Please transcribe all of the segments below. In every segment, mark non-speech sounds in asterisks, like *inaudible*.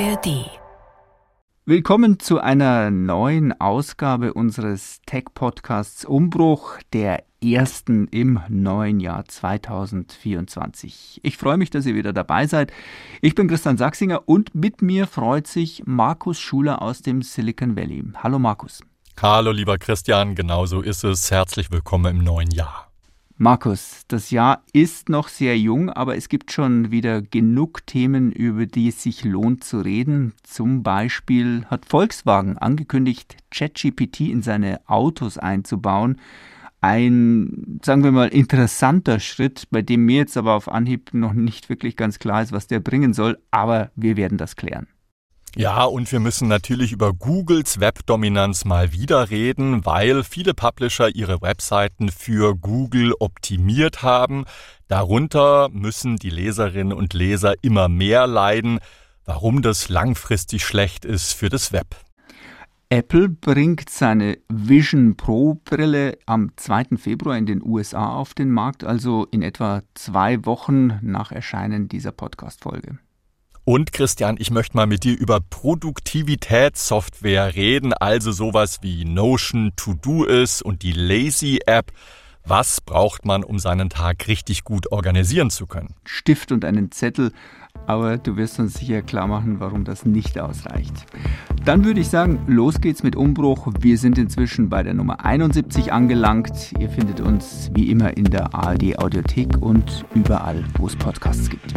ARD. Willkommen zu einer neuen Ausgabe unseres Tech-Podcasts Umbruch, der ersten im neuen Jahr 2024. Ich freue mich, dass ihr wieder dabei seid. Ich bin Christian Sachsinger und mit mir freut sich Markus Schuler aus dem Silicon Valley. Hallo Markus. Hallo lieber Christian, genau so ist es. Herzlich willkommen im neuen Jahr. Markus, das Jahr ist noch sehr jung, aber es gibt schon wieder genug Themen, über die es sich lohnt zu reden. Zum Beispiel hat Volkswagen angekündigt, ChatGPT in seine Autos einzubauen. Ein, sagen wir mal, interessanter Schritt, bei dem mir jetzt aber auf Anhieb noch nicht wirklich ganz klar ist, was der bringen soll, aber wir werden das klären. Ja, und wir müssen natürlich über Googles Webdominanz mal wieder reden, weil viele Publisher ihre Webseiten für Google optimiert haben. Darunter müssen die Leserinnen und Leser immer mehr leiden, warum das langfristig schlecht ist für das Web. Apple bringt seine Vision Pro Brille am 2. Februar in den USA auf den Markt, also in etwa zwei Wochen nach Erscheinen dieser Podcast-Folge. Und Christian, ich möchte mal mit dir über Produktivitätssoftware reden, also sowas wie Notion, To-Do ist und die Lazy App. Was braucht man, um seinen Tag richtig gut organisieren zu können? Stift und einen Zettel, aber du wirst uns sicher klar machen, warum das nicht ausreicht. Dann würde ich sagen, los geht's mit Umbruch. Wir sind inzwischen bei der Nummer 71 angelangt. Ihr findet uns wie immer in der ARD Audiothek und überall, wo es Podcasts gibt.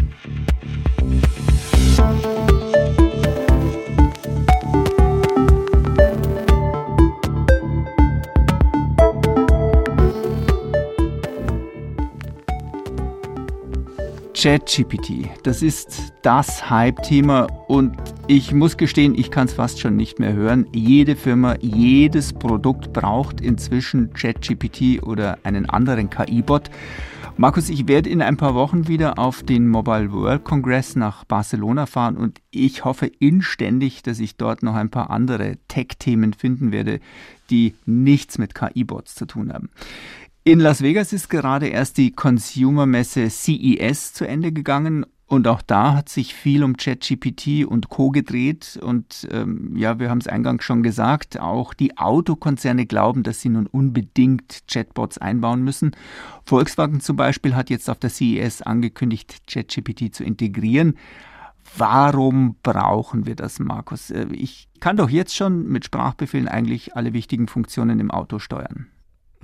ChatGPT, das ist das Hype-Thema und ich muss gestehen, ich kann es fast schon nicht mehr hören. Jede Firma, jedes Produkt braucht inzwischen ChatGPT oder einen anderen KI-Bot. Markus, ich werde in ein paar Wochen wieder auf den Mobile World Congress nach Barcelona fahren und ich hoffe inständig, dass ich dort noch ein paar andere Tech-Themen finden werde, die nichts mit KI-Bots zu tun haben. In Las Vegas ist gerade erst die Consumer-Messe CES zu Ende gegangen und auch da hat sich viel um ChatGPT und Co. gedreht. Und ähm, ja, wir haben es eingangs schon gesagt, auch die Autokonzerne glauben, dass sie nun unbedingt Chatbots einbauen müssen. Volkswagen zum Beispiel hat jetzt auf der CES angekündigt, ChatGPT zu integrieren. Warum brauchen wir das, Markus? Äh, ich kann doch jetzt schon mit Sprachbefehlen eigentlich alle wichtigen Funktionen im Auto steuern.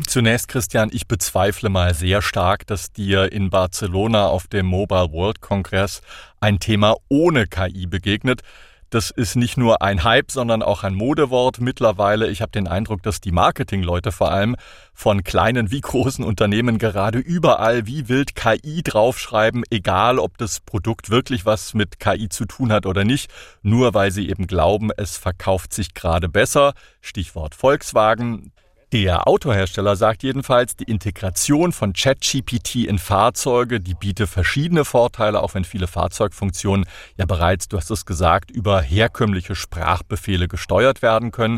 Zunächst, Christian, ich bezweifle mal sehr stark, dass dir in Barcelona auf dem Mobile World Congress ein Thema ohne KI begegnet. Das ist nicht nur ein Hype, sondern auch ein Modewort mittlerweile. Ich habe den Eindruck, dass die Marketingleute vor allem von kleinen wie großen Unternehmen gerade überall wie wild KI draufschreiben, egal ob das Produkt wirklich was mit KI zu tun hat oder nicht, nur weil sie eben glauben, es verkauft sich gerade besser. Stichwort Volkswagen. Der Autohersteller sagt jedenfalls, die Integration von ChatGPT in Fahrzeuge, die biete verschiedene Vorteile, auch wenn viele Fahrzeugfunktionen ja bereits, du hast es gesagt, über herkömmliche Sprachbefehle gesteuert werden können.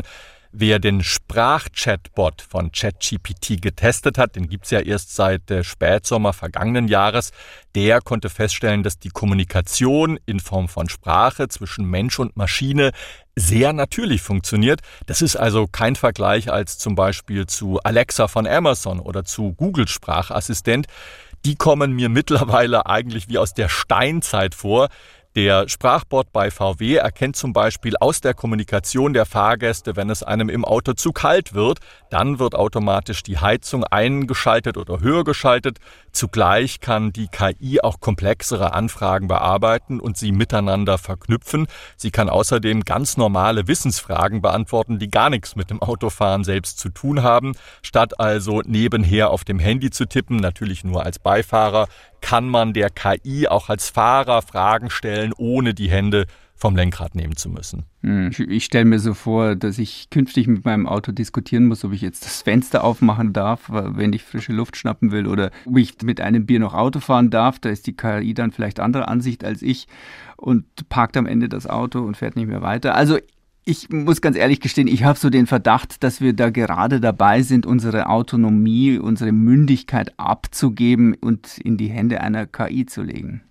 Wer den Sprachchatbot von ChatGPT getestet hat, den gibt's ja erst seit der Spätsommer vergangenen Jahres, der konnte feststellen, dass die Kommunikation in Form von Sprache zwischen Mensch und Maschine sehr natürlich funktioniert. Das ist also kein Vergleich als zum Beispiel zu Alexa von Amazon oder zu Google Sprachassistent. Die kommen mir mittlerweile eigentlich wie aus der Steinzeit vor. Der Sprachbot bei VW erkennt zum Beispiel aus der Kommunikation der Fahrgäste, wenn es einem im Auto zu kalt wird, dann wird automatisch die Heizung eingeschaltet oder höher geschaltet. Zugleich kann die KI auch komplexere Anfragen bearbeiten und sie miteinander verknüpfen. Sie kann außerdem ganz normale Wissensfragen beantworten, die gar nichts mit dem Autofahren selbst zu tun haben. Statt also nebenher auf dem Handy zu tippen, natürlich nur als Beifahrer, kann man der KI auch als Fahrer Fragen stellen, ohne die Hände vom Lenkrad nehmen zu müssen. Hm, ich stelle mir so vor, dass ich künftig mit meinem Auto diskutieren muss, ob ich jetzt das Fenster aufmachen darf, wenn ich frische Luft schnappen will, oder ob ich mit einem Bier noch Auto fahren darf. Da ist die KI dann vielleicht anderer Ansicht als ich und parkt am Ende das Auto und fährt nicht mehr weiter. Also ich muss ganz ehrlich gestehen, ich habe so den Verdacht, dass wir da gerade dabei sind, unsere Autonomie, unsere Mündigkeit abzugeben und in die Hände einer KI zu legen.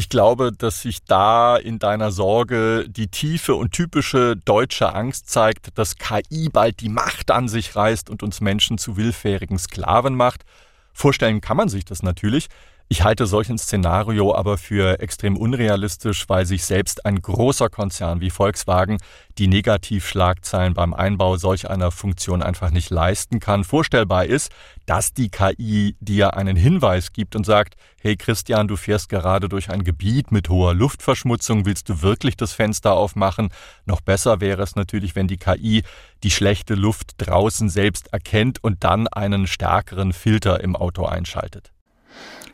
Ich glaube, dass sich da in deiner Sorge die tiefe und typische deutsche Angst zeigt, dass KI bald die Macht an sich reißt und uns Menschen zu willfährigen Sklaven macht. Vorstellen kann man sich das natürlich, ich halte solch ein Szenario aber für extrem unrealistisch, weil sich selbst ein großer Konzern wie Volkswagen die Negativschlagzeilen beim Einbau solch einer Funktion einfach nicht leisten kann. Vorstellbar ist, dass die KI dir einen Hinweis gibt und sagt, hey Christian, du fährst gerade durch ein Gebiet mit hoher Luftverschmutzung, willst du wirklich das Fenster aufmachen? Noch besser wäre es natürlich, wenn die KI die schlechte Luft draußen selbst erkennt und dann einen stärkeren Filter im Auto einschaltet.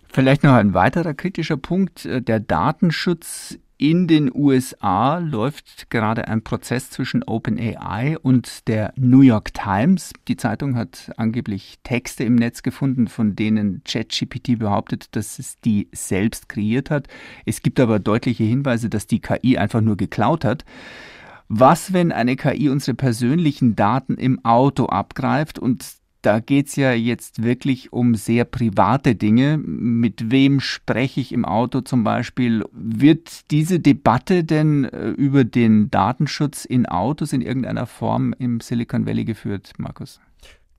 Vielleicht noch ein weiterer kritischer Punkt. Äh, der Datenschutz in den USA läuft gerade ein Prozess zwischen OpenAI und der New York Times. Die Zeitung hat angeblich Texte im Netz gefunden, von denen ChatGPT behauptet, dass es die selbst kreiert hat. Es gibt aber deutliche Hinweise, dass die KI einfach nur geklaut hat. Was, wenn eine KI unsere persönlichen Daten im Auto abgreift und da geht es ja jetzt wirklich um sehr private Dinge. Mit wem spreche ich im Auto zum Beispiel? Wird diese Debatte denn äh, über den Datenschutz in Autos in irgendeiner Form im Silicon Valley geführt, Markus?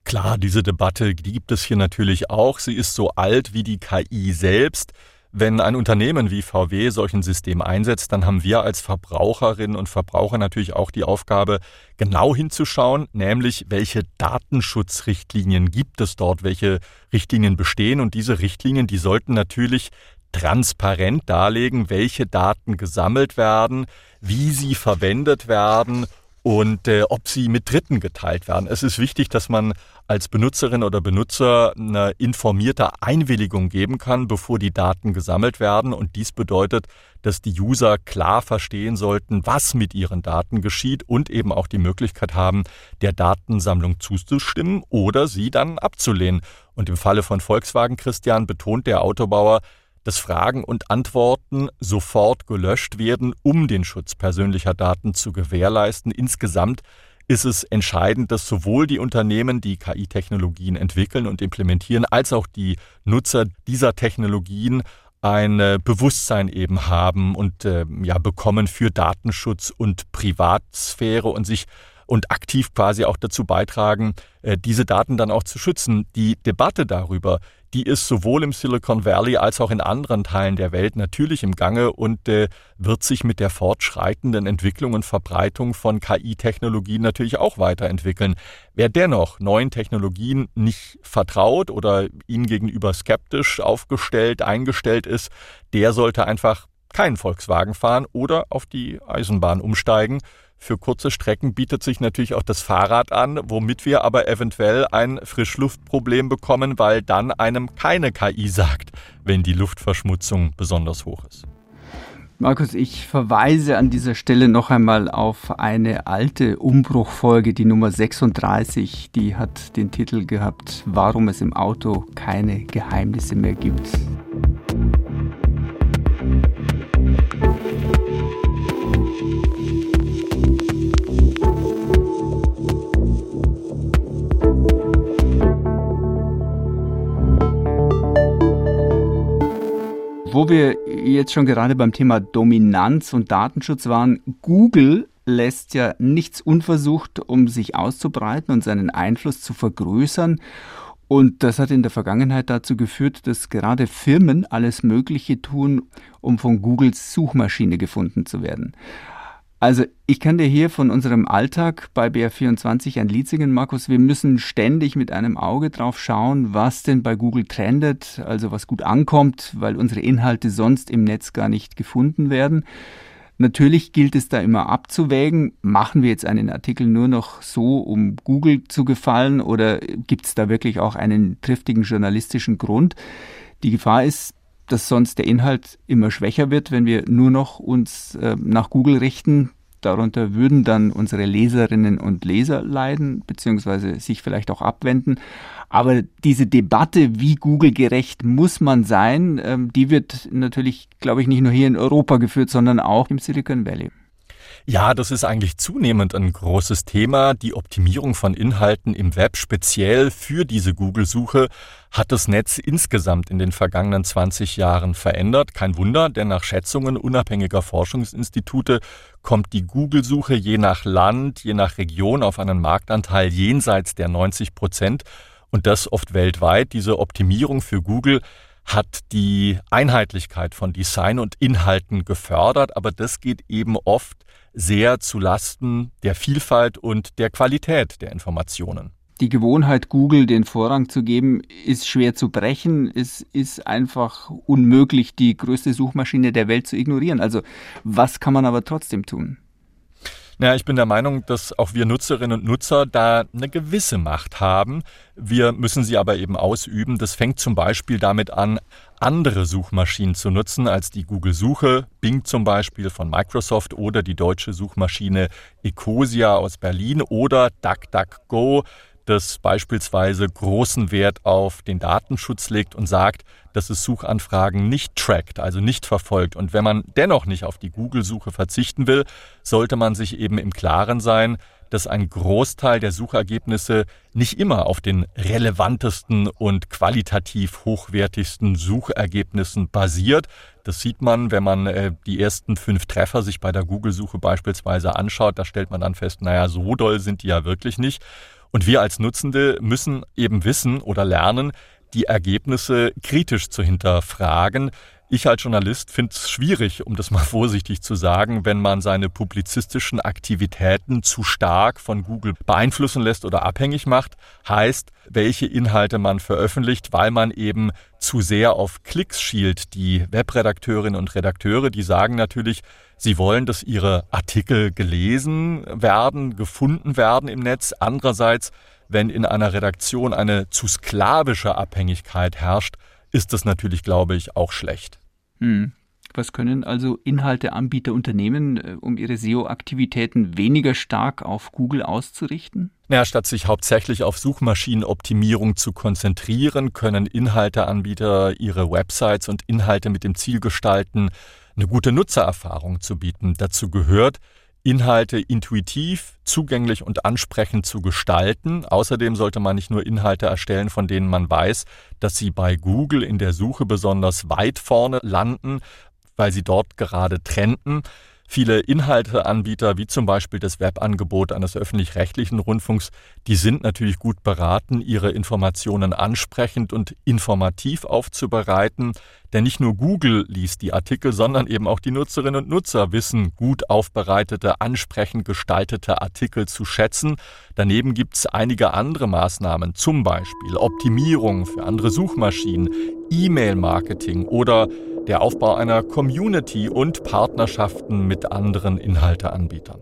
Klar, diese Debatte gibt es hier natürlich auch. Sie ist so alt wie die KI selbst. Wenn ein Unternehmen wie VW solch ein System einsetzt, dann haben wir als Verbraucherinnen und Verbraucher natürlich auch die Aufgabe, genau hinzuschauen, nämlich welche Datenschutzrichtlinien gibt es dort, welche Richtlinien bestehen. Und diese Richtlinien, die sollten natürlich transparent darlegen, welche Daten gesammelt werden, wie sie verwendet werden und äh, ob sie mit Dritten geteilt werden. Es ist wichtig, dass man als Benutzerin oder Benutzer eine informierte Einwilligung geben kann, bevor die Daten gesammelt werden. Und dies bedeutet, dass die User klar verstehen sollten, was mit ihren Daten geschieht und eben auch die Möglichkeit haben, der Datensammlung zuzustimmen oder sie dann abzulehnen. Und im Falle von Volkswagen, Christian, betont der Autobauer, dass Fragen und Antworten sofort gelöscht werden, um den Schutz persönlicher Daten zu gewährleisten. Insgesamt ist es entscheidend, dass sowohl die Unternehmen, die KI-Technologien entwickeln und implementieren, als auch die Nutzer dieser Technologien ein Bewusstsein eben haben und äh, ja bekommen für Datenschutz und Privatsphäre und sich und aktiv quasi auch dazu beitragen, äh, diese Daten dann auch zu schützen. Die Debatte darüber, die ist sowohl im Silicon Valley als auch in anderen Teilen der Welt natürlich im Gange und äh, wird sich mit der fortschreitenden Entwicklung und Verbreitung von KI-Technologien natürlich auch weiterentwickeln. Wer dennoch neuen Technologien nicht vertraut oder ihnen gegenüber skeptisch aufgestellt, eingestellt ist, der sollte einfach keinen Volkswagen fahren oder auf die Eisenbahn umsteigen für kurze Strecken bietet sich natürlich auch das Fahrrad an, womit wir aber eventuell ein Frischluftproblem bekommen, weil dann einem keine KI sagt, wenn die Luftverschmutzung besonders hoch ist. Markus, ich verweise an dieser Stelle noch einmal auf eine alte Umbruchfolge, die Nummer 36, die hat den Titel gehabt, Warum es im Auto keine Geheimnisse mehr gibt. Wo wir jetzt schon gerade beim Thema Dominanz und Datenschutz waren, Google lässt ja nichts unversucht, um sich auszubreiten und seinen Einfluss zu vergrößern. Und das hat in der Vergangenheit dazu geführt, dass gerade Firmen alles Mögliche tun, um von Googles Suchmaschine gefunden zu werden. Also ich kann dir hier von unserem Alltag bei BR24 ein Lied singen, Markus. Wir müssen ständig mit einem Auge drauf schauen, was denn bei Google trendet, also was gut ankommt, weil unsere Inhalte sonst im Netz gar nicht gefunden werden. Natürlich gilt es da immer abzuwägen, machen wir jetzt einen Artikel nur noch so, um Google zu gefallen oder gibt es da wirklich auch einen triftigen journalistischen Grund? Die Gefahr ist, dass sonst der Inhalt immer schwächer wird, wenn wir nur noch uns äh, nach Google richten. Darunter würden dann unsere Leserinnen und Leser leiden, beziehungsweise sich vielleicht auch abwenden. Aber diese Debatte, wie Google-gerecht muss man sein, ähm, die wird natürlich, glaube ich, nicht nur hier in Europa geführt, sondern auch im Silicon Valley. Ja, das ist eigentlich zunehmend ein großes Thema. Die Optimierung von Inhalten im Web, speziell für diese Google-Suche, hat das Netz insgesamt in den vergangenen 20 Jahren verändert. Kein Wunder, denn nach Schätzungen unabhängiger Forschungsinstitute kommt die Google-Suche je nach Land, je nach Region auf einen Marktanteil jenseits der 90 Prozent und das oft weltweit. Diese Optimierung für Google hat die Einheitlichkeit von Design und Inhalten gefördert, aber das geht eben oft sehr zu Lasten der Vielfalt und der Qualität der Informationen. Die Gewohnheit, Google den Vorrang zu geben, ist schwer zu brechen. Es ist einfach unmöglich, die größte Suchmaschine der Welt zu ignorieren. Also was kann man aber trotzdem tun? Naja, ich bin der Meinung, dass auch wir Nutzerinnen und Nutzer da eine gewisse Macht haben. Wir müssen sie aber eben ausüben. Das fängt zum Beispiel damit an, andere Suchmaschinen zu nutzen als die Google-Suche, Bing zum Beispiel von Microsoft oder die deutsche Suchmaschine Ecosia aus Berlin oder DuckDuckGo das beispielsweise großen Wert auf den Datenschutz legt und sagt, dass es Suchanfragen nicht trackt, also nicht verfolgt. Und wenn man dennoch nicht auf die Google-Suche verzichten will, sollte man sich eben im Klaren sein, dass ein Großteil der Suchergebnisse nicht immer auf den relevantesten und qualitativ hochwertigsten Suchergebnissen basiert. Das sieht man, wenn man äh, die ersten fünf Treffer sich bei der Google-Suche beispielsweise anschaut. Da stellt man dann fest, naja, so doll sind die ja wirklich nicht. Und wir als Nutzende müssen eben wissen oder lernen, die Ergebnisse kritisch zu hinterfragen. Ich als Journalist finde es schwierig, um das mal *laughs* vorsichtig zu sagen, wenn man seine publizistischen Aktivitäten zu stark von Google beeinflussen lässt oder abhängig macht. Heißt, welche Inhalte man veröffentlicht, weil man eben zu sehr auf Klicks schielt. Die Webredakteurinnen und Redakteure, die sagen natürlich, Sie wollen, dass Ihre Artikel gelesen werden, gefunden werden im Netz. Andererseits, wenn in einer Redaktion eine zu sklavische Abhängigkeit herrscht, ist das natürlich, glaube ich, auch schlecht. Hm. Was können also Inhalteanbieter unternehmen, äh, um ihre SEO-Aktivitäten weniger stark auf Google auszurichten? Naja, statt sich hauptsächlich auf Suchmaschinenoptimierung zu konzentrieren, können Inhalteanbieter ihre Websites und Inhalte mit dem Ziel gestalten, eine gute Nutzererfahrung zu bieten. Dazu gehört, Inhalte intuitiv, zugänglich und ansprechend zu gestalten. Außerdem sollte man nicht nur Inhalte erstellen, von denen man weiß, dass sie bei Google in der Suche besonders weit vorne landen, weil sie dort gerade trenden, Viele Inhalteanbieter, wie zum Beispiel das Webangebot eines öffentlich-rechtlichen Rundfunks, die sind natürlich gut beraten, ihre Informationen ansprechend und informativ aufzubereiten. Denn nicht nur Google liest die Artikel, sondern eben auch die Nutzerinnen und Nutzer wissen gut aufbereitete, ansprechend gestaltete Artikel zu schätzen. Daneben gibt es einige andere Maßnahmen, zum Beispiel Optimierung für andere Suchmaschinen, E-Mail-Marketing oder der Aufbau einer Community und Partnerschaften mit anderen Inhalteanbietern.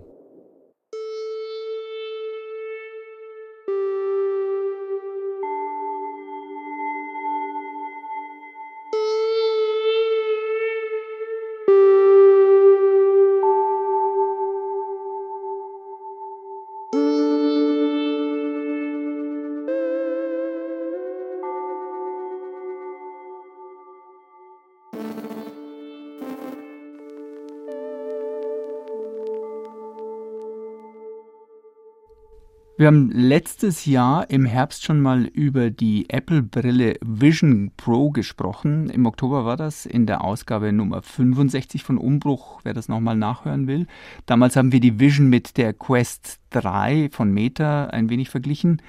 Wir haben letztes Jahr im Herbst schon mal über die Apple-Brille Vision Pro gesprochen. Im Oktober war das in der Ausgabe Nummer 65 von Umbruch, wer das nochmal nachhören will. Damals haben wir die Vision mit der Quest 3 von Meta ein wenig verglichen.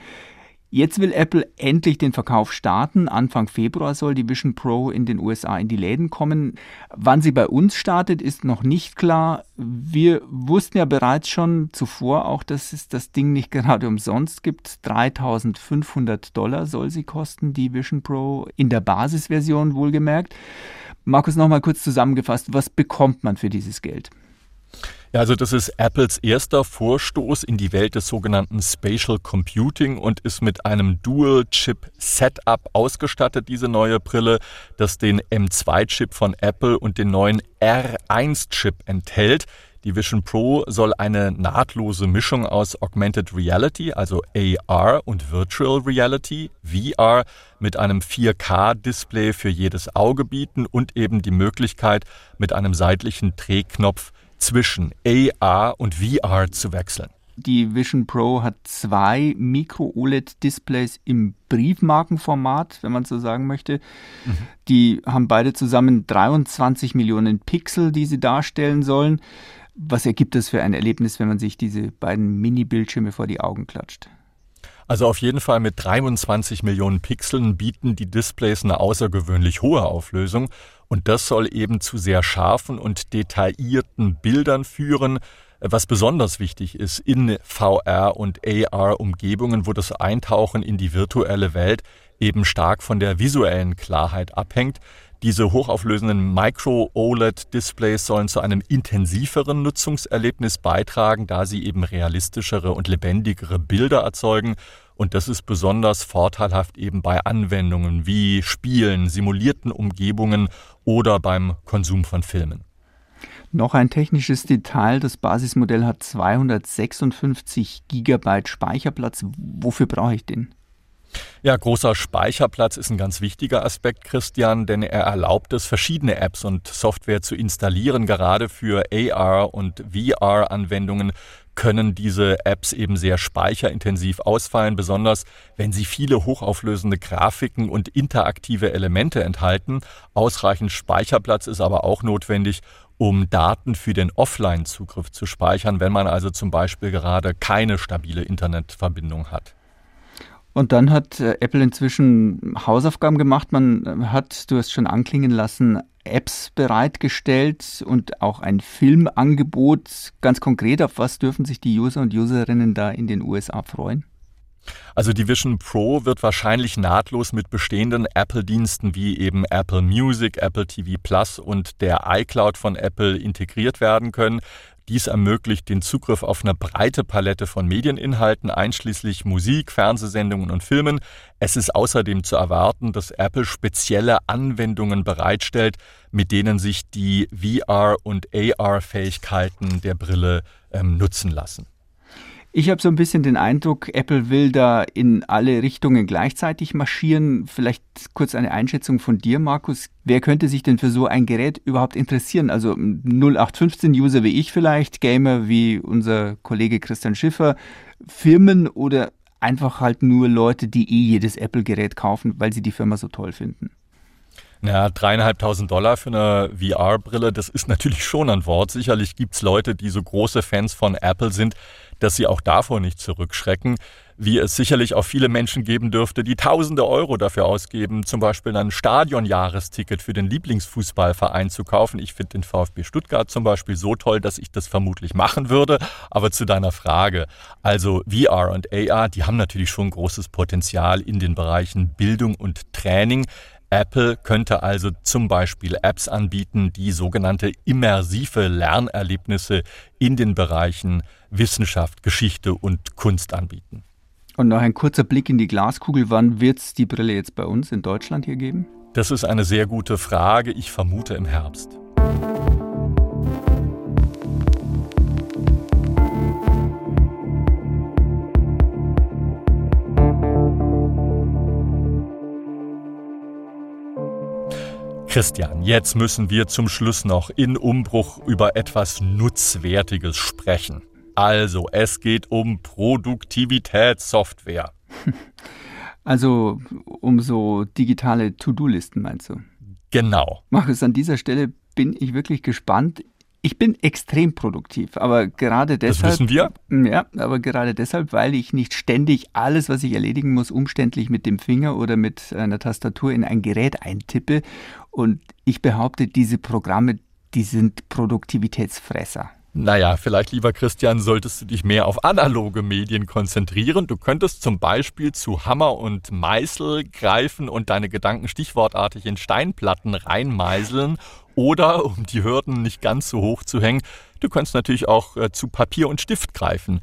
Jetzt will Apple endlich den Verkauf starten. Anfang Februar soll die Vision Pro in den USA in die Läden kommen. Wann sie bei uns startet, ist noch nicht klar. Wir wussten ja bereits schon zuvor auch, dass es das Ding nicht *laughs* gerade umsonst gibt. 3500 Dollar soll sie kosten, die Vision Pro, in der Basisversion wohlgemerkt. Markus, nochmal kurz zusammengefasst, was bekommt man für dieses Geld? Ja, also das ist Apples erster Vorstoß in die Welt des sogenannten Spatial Computing und ist mit einem Dual-Chip-Setup ausgestattet, diese neue Brille, das den M2-Chip von Apple und den neuen R1-Chip enthält. Die Vision Pro soll eine nahtlose Mischung aus Augmented Reality, also AR, und Virtual Reality, VR, mit einem 4K-Display für jedes Auge bieten und eben die Möglichkeit, mit einem seitlichen Drehknopf zwischen AR und VR zu wechseln. Die Vision Pro hat zwei Micro-OLED-Displays im Briefmarkenformat, wenn man so sagen möchte. Mhm. Die haben beide zusammen 23 Millionen Pixel, die sie darstellen sollen. Was ergibt das für ein Erlebnis, wenn man sich diese beiden Mini-Bildschirme vor die Augen klatscht? Also auf jeden Fall mit 23 Millionen Pixeln bieten die Displays eine außergewöhnlich hohe Auflösung und das soll eben zu sehr scharfen und detaillierten Bildern führen, was besonders wichtig ist in VR und AR-Umgebungen, wo das Eintauchen in die virtuelle Welt eben stark von der visuellen Klarheit abhängt. Diese hochauflösenden Micro-OLED-Displays sollen zu einem intensiveren Nutzungserlebnis beitragen, da sie eben realistischere und lebendigere Bilder erzeugen. Und das ist besonders vorteilhaft eben bei Anwendungen wie Spielen, simulierten Umgebungen oder beim Konsum von Filmen. Noch ein technisches Detail, das Basismodell hat 256 Gigabyte Speicherplatz. Wofür brauche ich den? Ja, großer Speicherplatz ist ein ganz wichtiger Aspekt, Christian, denn er erlaubt es, verschiedene Apps und Software zu installieren. Gerade für AR- und VR-Anwendungen können diese Apps eben sehr speicherintensiv ausfallen, besonders wenn sie viele hochauflösende Grafiken und interaktive Elemente enthalten. Ausreichend Speicherplatz ist aber auch notwendig, um Daten für den Offline-Zugriff zu speichern, wenn man also zum Beispiel gerade keine stabile Internetverbindung hat. Und dann hat äh, Apple inzwischen Hausaufgaben gemacht. Man äh, hat, du hast schon anklingen lassen, Apps bereitgestellt und auch ein Filmangebot. Ganz konkret, auf was dürfen sich die User und Userinnen da in den USA freuen? Also die Vision Pro wird wahrscheinlich nahtlos mit bestehenden Apple-Diensten wie eben Apple Music, Apple TV Plus und der iCloud von Apple integriert werden können. Dies ermöglicht den Zugriff auf eine breite Palette von Medieninhalten, einschließlich Musik, Fernsehsendungen und Filmen. Es ist außerdem zu erwarten, dass Apple spezielle Anwendungen bereitstellt, mit denen sich die VR- und AR-Fähigkeiten der Brille ähm, nutzen lassen. Ich habe so ein bisschen den Eindruck, Apple will da in alle Richtungen gleichzeitig marschieren. Vielleicht kurz eine Einschätzung von dir, Markus. Wer könnte sich denn für so ein Gerät überhaupt interessieren? Also 0815-User wie ich vielleicht, Gamer wie unser Kollege Christian Schiffer, Firmen oder einfach halt nur Leute, die eh jedes Apple-Gerät kaufen, weil sie die Firma so toll finden? Ja, dreieinhalbtausend Dollar für eine VR-Brille, das ist natürlich schon ein Wort. Sicherlich gibt's Leute, die so große Fans von Apple sind, dass sie auch davor nicht zurückschrecken, wie es sicherlich auch viele Menschen geben dürfte, die tausende Euro dafür ausgeben, zum Beispiel ein Stadionjahresticket für den Lieblingsfußballverein zu kaufen. Ich finde den VfB Stuttgart zum Beispiel so toll, dass ich das vermutlich machen würde. Aber zu deiner Frage, also VR und AR, die haben natürlich schon großes Potenzial in den Bereichen Bildung und Training. Apple könnte also zum Beispiel Apps anbieten, die sogenannte immersive Lernerlebnisse in den Bereichen Wissenschaft, Geschichte und Kunst anbieten. Und noch ein kurzer Blick in die Glaskugel. Wann wird es die Brille jetzt bei uns in Deutschland hier geben? Das ist eine sehr gute Frage. Ich vermute im Herbst. Christian, jetzt müssen wir zum Schluss noch in Umbruch über etwas Nutzwertiges sprechen. Also, es geht um Produktivitätssoftware. *laughs* Also um so digitale To-Do-Listen, meinst du? Genau. Markus, an dieser Stelle bin ich wirklich gespannt. Ich bin extrem produktiv, aber gerade deshalb. Das wissen wir. Ja, aber gerade deshalb, weil ich nicht ständig alles, was ich erledigen muss, umständlich mit dem Finger oder mit einer Tastatur in ein Gerät eintippe. Und ich behaupte, diese Programme, die sind Produktivitätsfresser. Naja, vielleicht, lieber Christian, solltest du dich mehr auf analoge Medien konzentrieren. Du könntest zum Beispiel zu Hammer und Meißel greifen und deine Gedanken stichwortartig in Steinplatten reinmeißeln. Oder, um die Hürden nicht ganz so hoch zu hängen, du könntest natürlich auch äh, zu Papier und Stift greifen.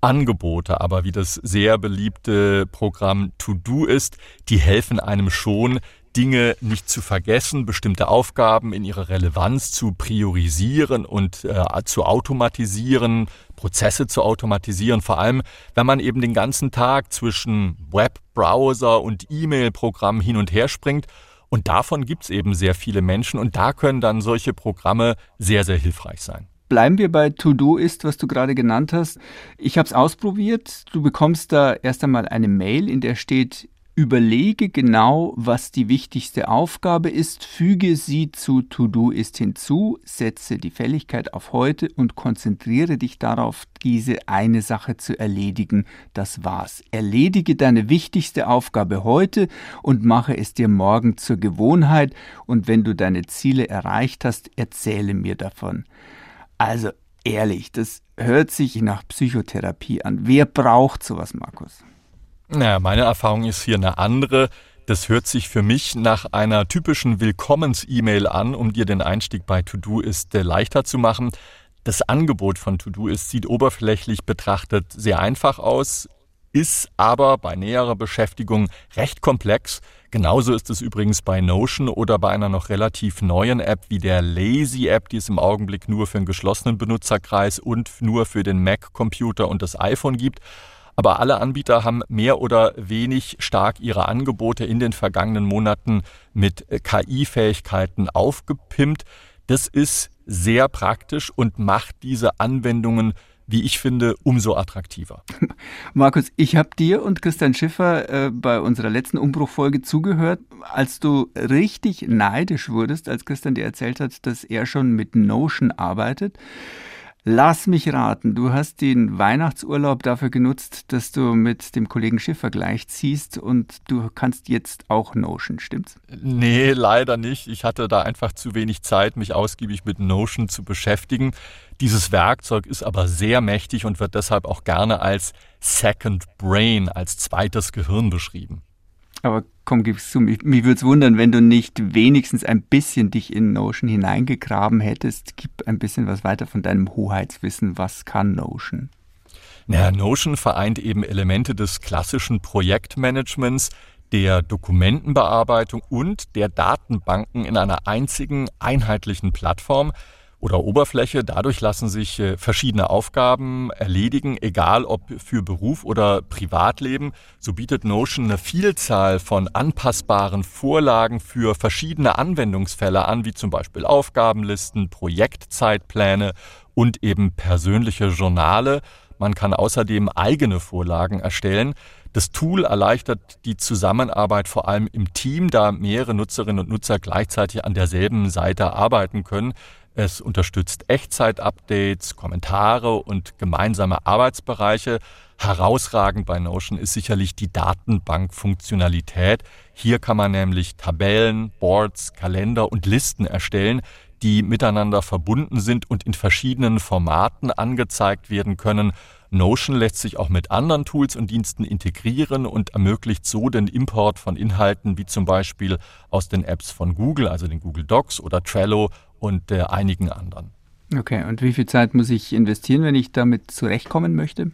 Angebote, aber wie das sehr beliebte Programm To Do ist, die helfen einem schon, Dinge nicht zu vergessen, bestimmte Aufgaben in ihrer Relevanz zu priorisieren und äh, zu automatisieren, Prozesse zu automatisieren, vor allem wenn man eben den ganzen Tag zwischen Webbrowser und E-Mail-Programm hin und her springt. Und davon gibt es eben sehr viele Menschen und da können dann solche Programme sehr, sehr hilfreich sein. bleiben wir bei To-Do ist, was du gerade genannt hast. Ich habe es ausprobiert. Du bekommst da erst einmal eine Mail, in der steht, Überlege genau, was die wichtigste Aufgabe ist, füge sie zu To-Do ist hinzu, setze die Fälligkeit auf heute und konzentriere dich darauf, diese eine Sache zu erledigen. Das war's. Erledige deine wichtigste Aufgabe heute und mache es dir morgen zur Gewohnheit und wenn du deine Ziele erreicht hast, erzähle mir davon. Also ehrlich, das hört sich nach Psychotherapie an. Wer braucht sowas, Markus? Naja, meine Erfahrung ist hier eine andere. Das hört sich für mich nach einer typischen Willkommens-E-Mail an, um dir den Einstieg bei To-Do ist leichter zu machen. Das Angebot von To-Do ist sieht oberflächlich betrachtet sehr einfach aus, ist aber bei näherer Beschäftigung recht komplex. Genauso ist es übrigens bei Notion oder bei einer noch relativ neuen App wie der Lazy App, die es im Augenblick nur für einen geschlossenen Benutzerkreis und nur für den Mac-Computer und das iPhone gibt. Aber alle Anbieter haben mehr oder wenig stark ihre Angebote in den vergangenen Monaten mit äh, KI-Fähigkeiten aufgepimpt. Das ist sehr praktisch und macht diese Anwendungen wie ich finde, umso attraktiver. *laughs* Markus, ich habe dir und Christian Schiffer äh, bei unserer letzten Umbruchfolge zugehört, als du richtig neidisch wurdest, als Christian dir erzählt hat, dass er schon mit Notion arbeitet. Lass mich raten, du hast den Weihnachtsurlaub dafür genutzt, dass du mit dem Kollegen Schiff Vergleich ziehst und du kannst jetzt auch Notion, stimmt's? Nee, leider nicht. Ich hatte da einfach zu wenig Zeit, mich ausgiebig mit Notion zu beschäftigen. Dieses Werkzeug ist aber sehr mächtig und wird deshalb auch gerne als Second Brain, als zweites Gehirn beschrieben. Aber komm, gib's zu, mich, mich würde es wundern, wenn du nicht wenigstens ein bisschen dich in Notion hineingegraben hättest. Gib ein bisschen was weiter von deinem Hoheitswissen. Was kann Notion? Naja, Notion vereint eben Elemente des klassischen Projektmanagements, der Dokumentenbearbeitung und der Datenbanken in einer einzigen einheitlichen Plattform, oder Oberfläche. Dadurch lassen sich äh, verschiedene Aufgaben erledigen, egal ob für Beruf oder Privatleben. So bietet Notion eine Vielzahl von anpassbaren Vorlagen für verschiedene Anwendungsfälle an, wie zum Beispiel Aufgabenlisten, Projektzeitpläne und eben persönliche Journale. Man kann außerdem eigene Vorlagen erstellen. Das Tool erleichtert die Zusammenarbeit vor allem im Team, da mehrere Nutzerinnen und Nutzer gleichzeitig an derselben Seite arbeiten können. Es unterstützt Echtzeit-Updates, Kommentare und gemeinsame Arbeitsbereiche. Herausragend bei Notion ist sicherlich die Datenbank-Funktionalität. Hier kann man nämlich Tabellen, Boards, Kalender und Listen erstellen, die miteinander verbunden sind und in verschiedenen Formaten angezeigt werden können. Notion lässt sich auch mit anderen Tools und Diensten integrieren und ermöglicht so den Import von Inhalten wie zum Beispiel aus den Apps von Google, also den Google Docs oder Trello und äh, einigen anderen. Okay, und wie viel Zeit muss ich investieren, wenn ich damit zurechtkommen möchte?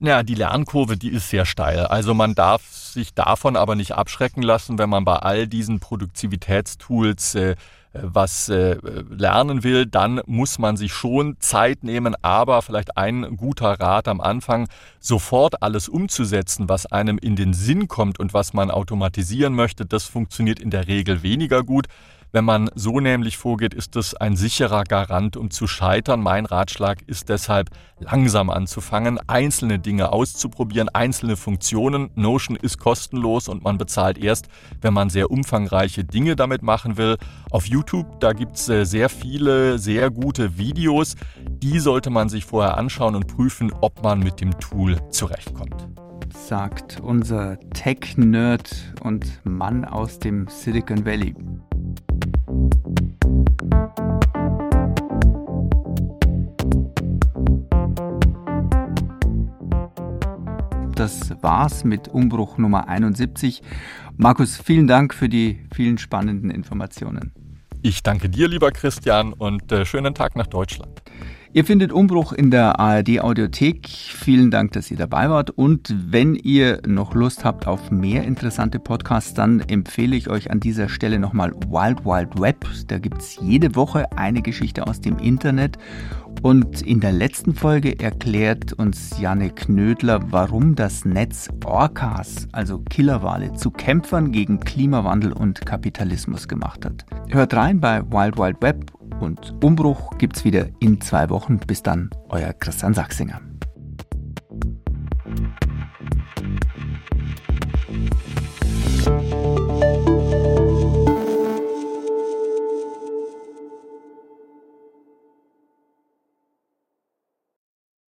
Ja, die Lernkurve, die ist sehr steil. Also man darf sich davon aber nicht abschrecken lassen, wenn man bei all diesen Produktivitätstools äh, was äh, lernen will, dann muss man sich schon Zeit nehmen, aber vielleicht ein guter Rat am Anfang, sofort alles umzusetzen, was einem in den Sinn kommt und was man automatisieren möchte, das funktioniert in der Regel weniger gut. Wenn man so nämlich vorgeht, ist es ein sicherer Garant, um zu scheitern. Mein Ratschlag ist deshalb, langsam anzufangen, einzelne Dinge auszuprobieren, einzelne Funktionen. Notion ist kostenlos und man bezahlt erst, wenn man sehr umfangreiche Dinge damit machen will. Auf YouTube, da gibt es äh, sehr viele, sehr gute Videos. Die sollte man sich vorher anschauen und prüfen, ob man mit dem Tool zurechtkommt sagt unser Tech-Nerd und Mann aus dem Silicon Valley. Das war's mit Umbruch Nummer 71. Markus, vielen Dank für die vielen spannenden Informationen. Ich danke dir, lieber Christian, und äh, schönen Tag nach Deutschland. Ihr findet Umbruch in der ARD Audiothek. Vielen Dank, dass ihr dabei wart. Und wenn ihr noch Lust habt auf mehr interessante Podcasts, dann empfehle ich euch an dieser Stelle nochmal Wild Wild Web. Da gibt es jede Woche eine Geschichte aus dem Internet. Und in der letzten Folge erklärt uns Janne Knödler, warum das Netz Orcas, also Killerwale, zu Kämpfern gegen Klimawandel und Kapitalismus gemacht hat. Hört rein bei Wild Wild Web Und Umbruch gibt's wieder in zwei Wochen. Bis dann, euer Christian Sachsinger.